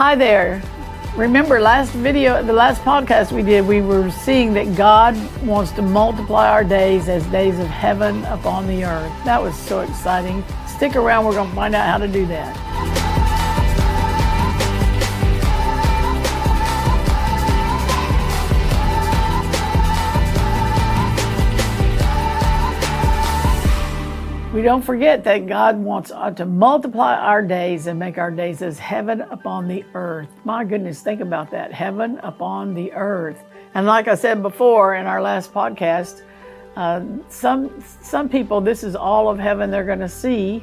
Hi there. Remember last video, the last podcast we did, we were seeing that God wants to multiply our days as days of heaven upon the earth. That was so exciting. Stick around, we're going to find out how to do that. We don't forget that God wants uh, to multiply our days and make our days as heaven upon the earth. My goodness, think about that heaven upon the earth. And like I said before in our last podcast, uh, some some people this is all of heaven they're going to see,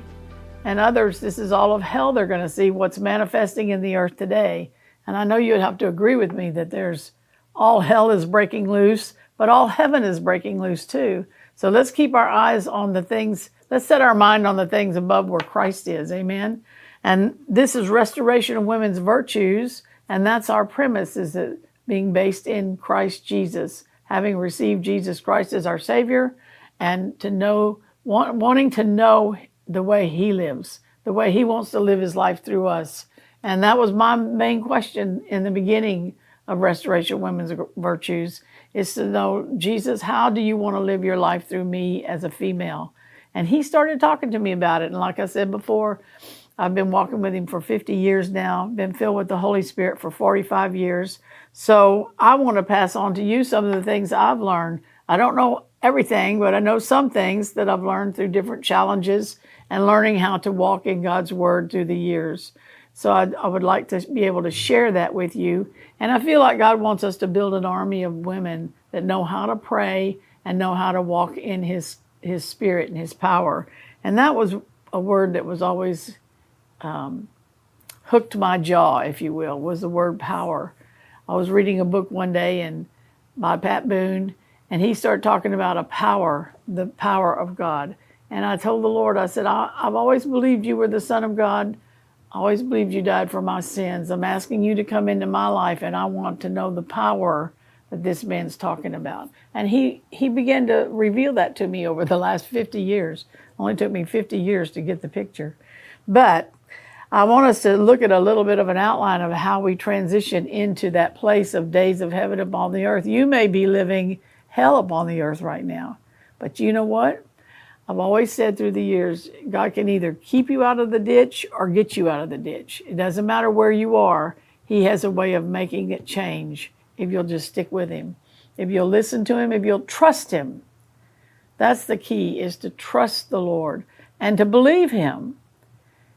and others this is all of hell they're going to see. What's manifesting in the earth today, and I know you'd have to agree with me that there's all hell is breaking loose, but all heaven is breaking loose too. So let's keep our eyes on the things Let's set our mind on the things above where Christ is. Amen. And this is restoration of women's virtues. And that's our premise is that being based in Christ Jesus, having received Jesus Christ as our Savior, and to know, want, wanting to know the way He lives, the way He wants to live His life through us. And that was my main question in the beginning of Restoration of Women's Virtues is to know, Jesus, how do you want to live your life through me as a female? And he started talking to me about it. And like I said before, I've been walking with him for 50 years now, been filled with the Holy Spirit for 45 years. So I want to pass on to you some of the things I've learned. I don't know everything, but I know some things that I've learned through different challenges and learning how to walk in God's Word through the years. So I, I, would like to be able to share that with you. And I feel like God wants us to build an army of women that know how to pray and know how to walk in His his spirit and his power. And that was a word that was always um, hooked my jaw, if you will, was the word power. I was reading a book one day and by Pat Boone, and he started talking about a power, the power of God. And I told the Lord, I said, I, have always believed you were the Son of God. I always believed you died for my sins. I'm asking you to come into my life, and I want to know the power that this man's talking about. And he, he began to reveal that to me over the last 50 years. Only took me 50 years to get the picture. But I want us to look at a little bit of an outline of how we transition into that place of days of heaven upon the earth. You may be living hell upon the earth right now. But you know what? I've always said through the years, God can either keep you out of the ditch or get you out of the ditch. It doesn't matter where you are, He has a way of making it change if you'll just stick with him. If you'll listen to him, if you'll trust him. That's the key is to trust the Lord and to believe him.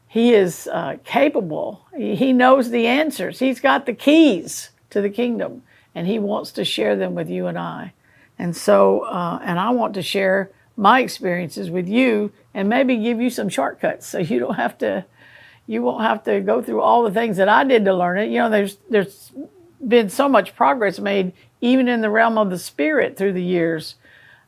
He is uh, capable. He knows the answers. He's got the keys to the kingdom and he wants to share them with you and I. And so, uh, and I want to share my experiences with you and maybe give you some shortcuts so you don't have to you won't have to go through all the things that I did to learn it. You know, there's there's been so much progress made, even in the realm of the spirit through the years.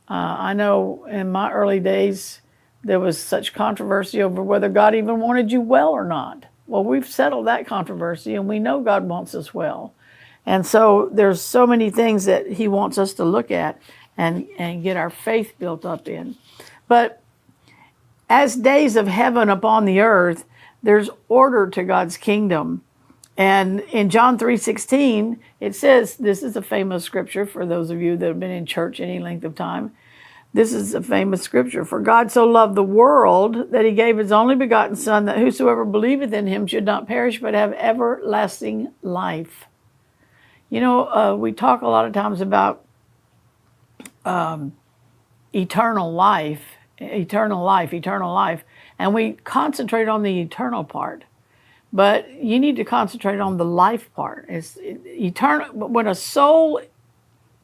Uh, I know in my early days, there was such controversy over whether God even wanted you well or not. Well, we've settled that controversy and we know God wants us well. And so there's so many things that He wants us to look at and, and get our faith built up in. But as days of heaven upon the earth, there's order to God's kingdom. And in John 3:16, it says, this is a famous scripture for those of you that have been in church any length of time. This is a famous scripture. For God so loved the world that he gave his only begotten son that whosoever believeth in him should not perish but have everlasting life. You know, uh, we talk a lot of times about um, eternal life, eternal life, eternal life, and we concentrate on the eternal part. But you need to concentrate on the life part. It's eternal. When a soul,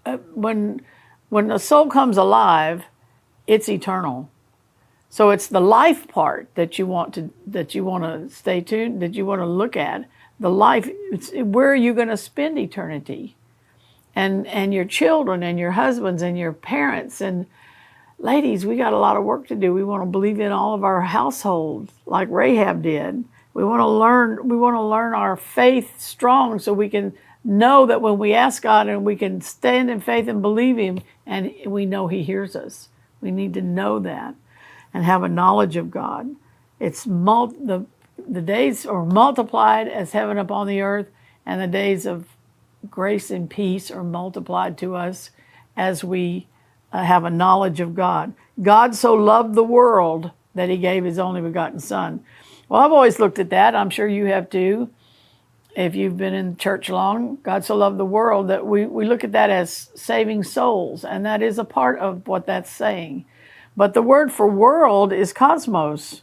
uh, when when a soul comes alive, it's eternal. So it's the life part that you want to that you want to stay tuned, that you want to look at. The life, where are you going to spend eternity? And and your children and your husbands and your parents and ladies, we got a lot of work to do. We want to believe in all of our households like Rahab did. We want to learn, we want to learn our faith strong so we can know that when we ask God and we can stand in faith and believe Him and we know He hears us. We need to know that and have a knowledge of God. It's mul- the the days are multiplied as heaven upon the earth, and the days of grace and peace are multiplied to us as we uh, have a knowledge of God. God so loved the world that he gave his only begotten Son. Well, I've always looked at that. I'm sure you have too. If you've been in church long, God so loved the world that we, we look at that as saving souls, and that is a part of what that's saying. But the word for world is cosmos,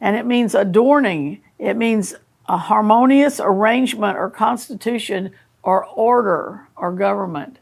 and it means adorning. It means a harmonious arrangement or constitution or order or government.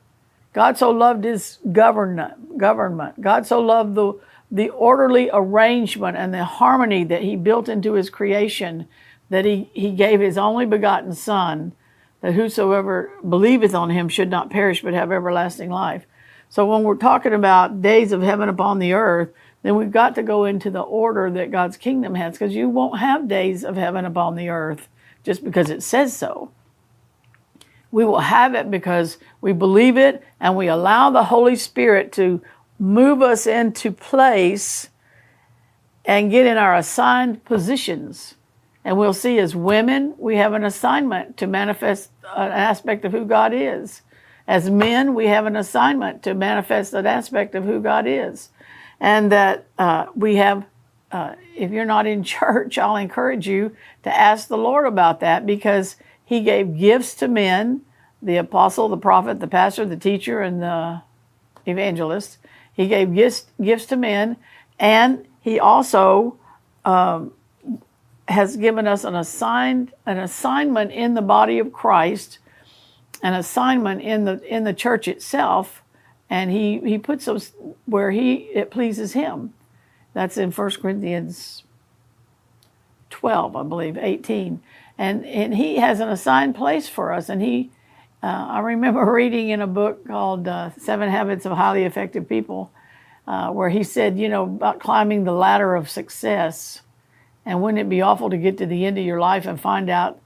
God so loved his government, government. God so loved the, the orderly arrangement and the harmony that he built into his creation that he, he gave his only begotten Son, that whosoever believeth on him should not perish but have everlasting life. So when we're talking about days of heaven upon the earth, then we've got to go into the order that God's kingdom has, because you won't have days of heaven upon the earth just because it says so. We will have it because we believe it and we allow the Holy Spirit to move us into place and get in our assigned positions. And we'll see as women, we have an assignment to manifest an aspect of who God is. As men, we have an assignment to manifest an aspect of who God is and that uh, we have. Uh, if you're not in church, I'll encourage you to ask the Lord about that because He gave gifts to men the apostle, the prophet, the pastor, the teacher, and the evangelist. He gave gifts, gifts to men, and He also um, has given us an assigned an assignment in the body of Christ, an assignment in the in the church itself and he he puts those where he it pleases him. That's in 1 Corinthians 12, I believe, 18. And and he has an assigned place for us. And he, uh, I remember reading in a book called uh, Seven Habits of Highly Effective People, uh, where he said, you know, about climbing the ladder of success. And wouldn't it be awful to get to the end of your life and find out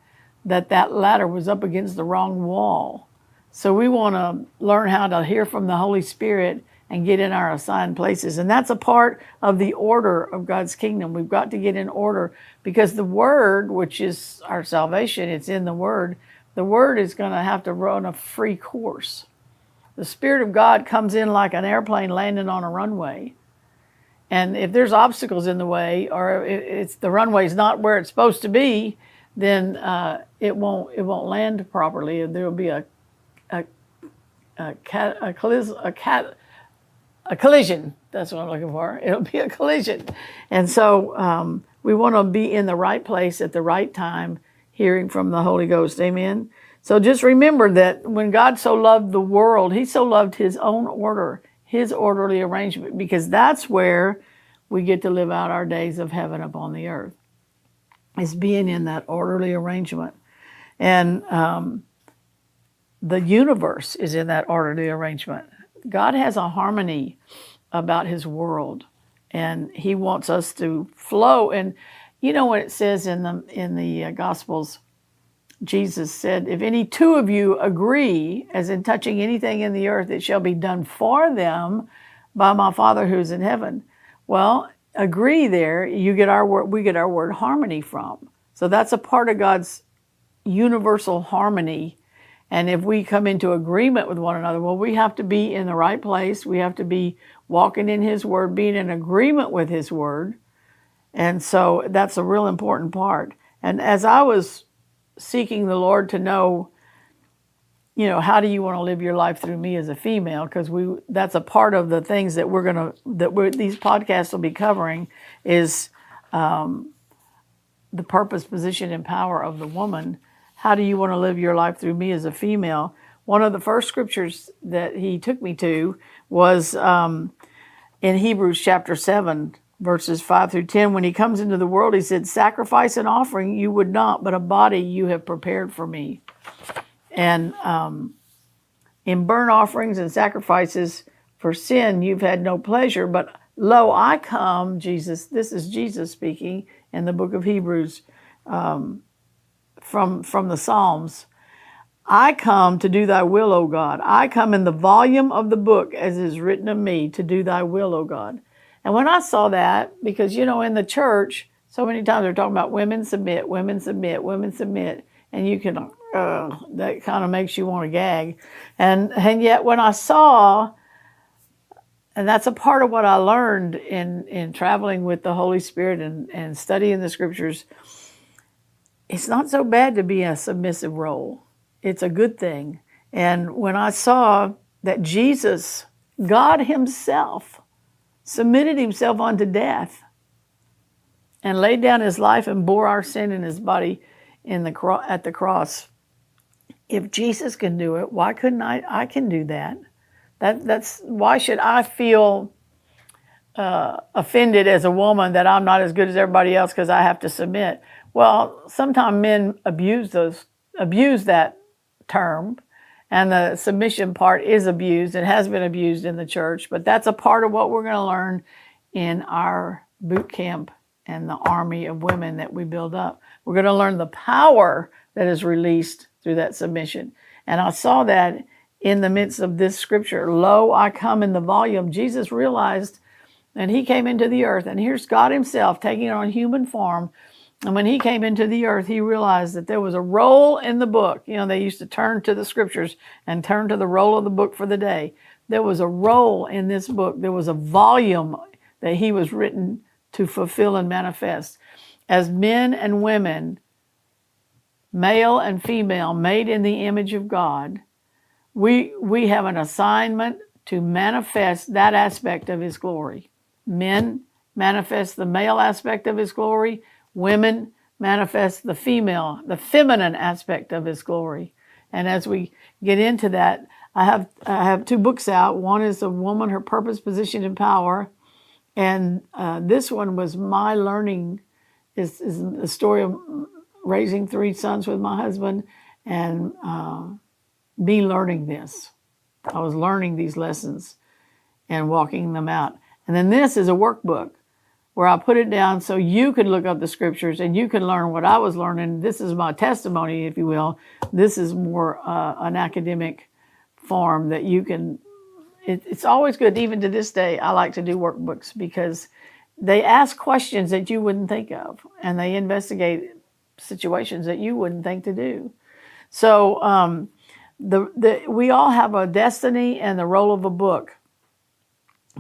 that that ladder was up against the wrong wall? So we want to learn how to hear from the Holy Spirit and get in our assigned places. And that's a part of the order of God's kingdom. We've got to get in order because the Word, which is our salvation, it's in the Word. The Word is going to have to run a free course. The Spirit of God comes in like an airplane landing on a runway. And if there's obstacles in the way, or it's the runway's not where it's supposed to be, then uh, it won't it won't land properly. and There will be a a, a, cat, a, a, cat, a collision. That's what I'm looking for. It'll be a collision. And so um, we want to be in the right place at the right time, hearing from the Holy Ghost. Amen. So just remember that when God so loved the world, He so loved His own order, His orderly arrangement, because that's where we get to live out our days of heaven upon the earth, is being in that orderly arrangement. And um, the universe is in that orderly arrangement. God has a harmony about his world and he wants us to flow and you know what it says in the in the uh, gospels Jesus said if any two of you agree as in touching anything in the earth it shall be done for them by my father who's in heaven well agree there you get our word we get our word harmony from so that's a part of God's universal harmony and if we come into agreement with one another, well, we have to be in the right place. We have to be walking in His Word, being in agreement with His Word. And so that's a real important part. And as I was seeking the Lord to know, you know, how do you want to live your life through me as a female? Because we that's a part of the things that we're gonna that we're, these podcasts will be covering is um, the purpose, position, and power of the woman how do you want to live your life through me as a female? One of the first scriptures that he took me to was um, in Hebrews chapter 7, verses 5 through 10. When he comes into the world, he said, Sacrifice and offering you would not, but a body you have prepared for me. And um, in burnt offerings and sacrifices for sin, you've had no pleasure, but lo, I come, Jesus, this is Jesus speaking in the book of Hebrews. Um, from, from the Psalms. I come to do thy will, O God. I come in the volume of the book as is written of me to do thy will, O God. And when I saw that, because, you know, in the church, So many times they're talking about women submit, women submit, women submit, and you can uh, that kind of makes you want to gag. And and yet when I saw, and that's a part of what I learned in in traveling with the Holy Spirit and and studying the scriptures. It's not so bad to be a submissive role. It's a good thing. And when I saw that Jesus, God Himself, submitted Himself unto death and laid down His life and bore our sin in His body in the cro- at the cross. If Jesus can do it, why couldn't I? I can do that. That that's why should I feel uh, offended as a woman that I'm not as good as everybody else because I have to submit? Well, sometimes men abuse those abuse that term and the submission part is abused and has been abused in the church, but that's a part of what we're going to learn in our boot camp and the army of women that we build up. We're going to learn the power that is released through that submission. And I saw that in the midst of this scripture. Lo, I come in the volume. Jesus realized, and he came into the earth, and here's God himself taking on human form and when he came into the earth, he realized that there was a roll in the book. You know, they used to turn to the scriptures and turn to the roll of the book for the day. There was a roll in this book. There was a volume that he was written to fulfill and manifest. As men and women, male and female, made in the image of God, we, we have an assignment to manifest that aspect of his glory. Men manifest the male aspect of his glory Women manifest the female, the feminine aspect of His glory. And as we get into that, I have I have two books out. One is a woman, her purpose, position, and power, and uh, this one was my learning. Is is the story of raising three sons with my husband, and uh, me learning this. I was learning these lessons and walking them out. And then this is a workbook where I put it down so you can look up the scriptures and you can learn what I was learning. This is my testimony, if you will. This is more uh, an academic form that you can. It, it's always good, even to this day. I like to do workbooks because they ask questions that you wouldn't think of, and they investigate situations that you wouldn't think to do. So um, the, the we all have a destiny and the roll of a book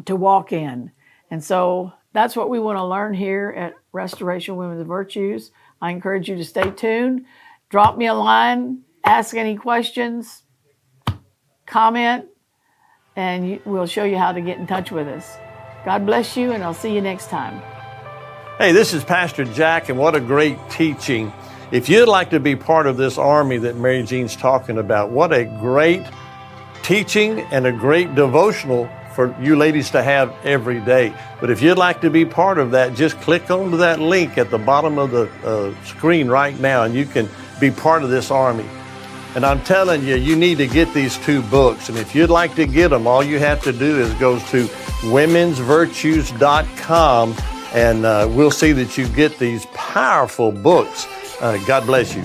to walk in, and so that's what we want to learn here at Restoration Women's Virtues. I encourage you to stay tuned. Drop me a line, ask any questions, comment, and we'll show you how to get in touch with us. God bless you, and I'll see you next time. Hey, this is Pastor Jack, and what a great teaching. If you'd like to be part of this army that Mary Jean's talking about, what a great teaching and a great devotional for you ladies to have every day. But if you'd like to be part of that, just click onto that link at the bottom of the uh, screen right now and you can be part of this army. And I'm telling you, you need to get these two books. And if you'd like to get them, all you have to do is go to womensvirtues.com and uh, we'll see that you get these powerful books. Uh, God bless you.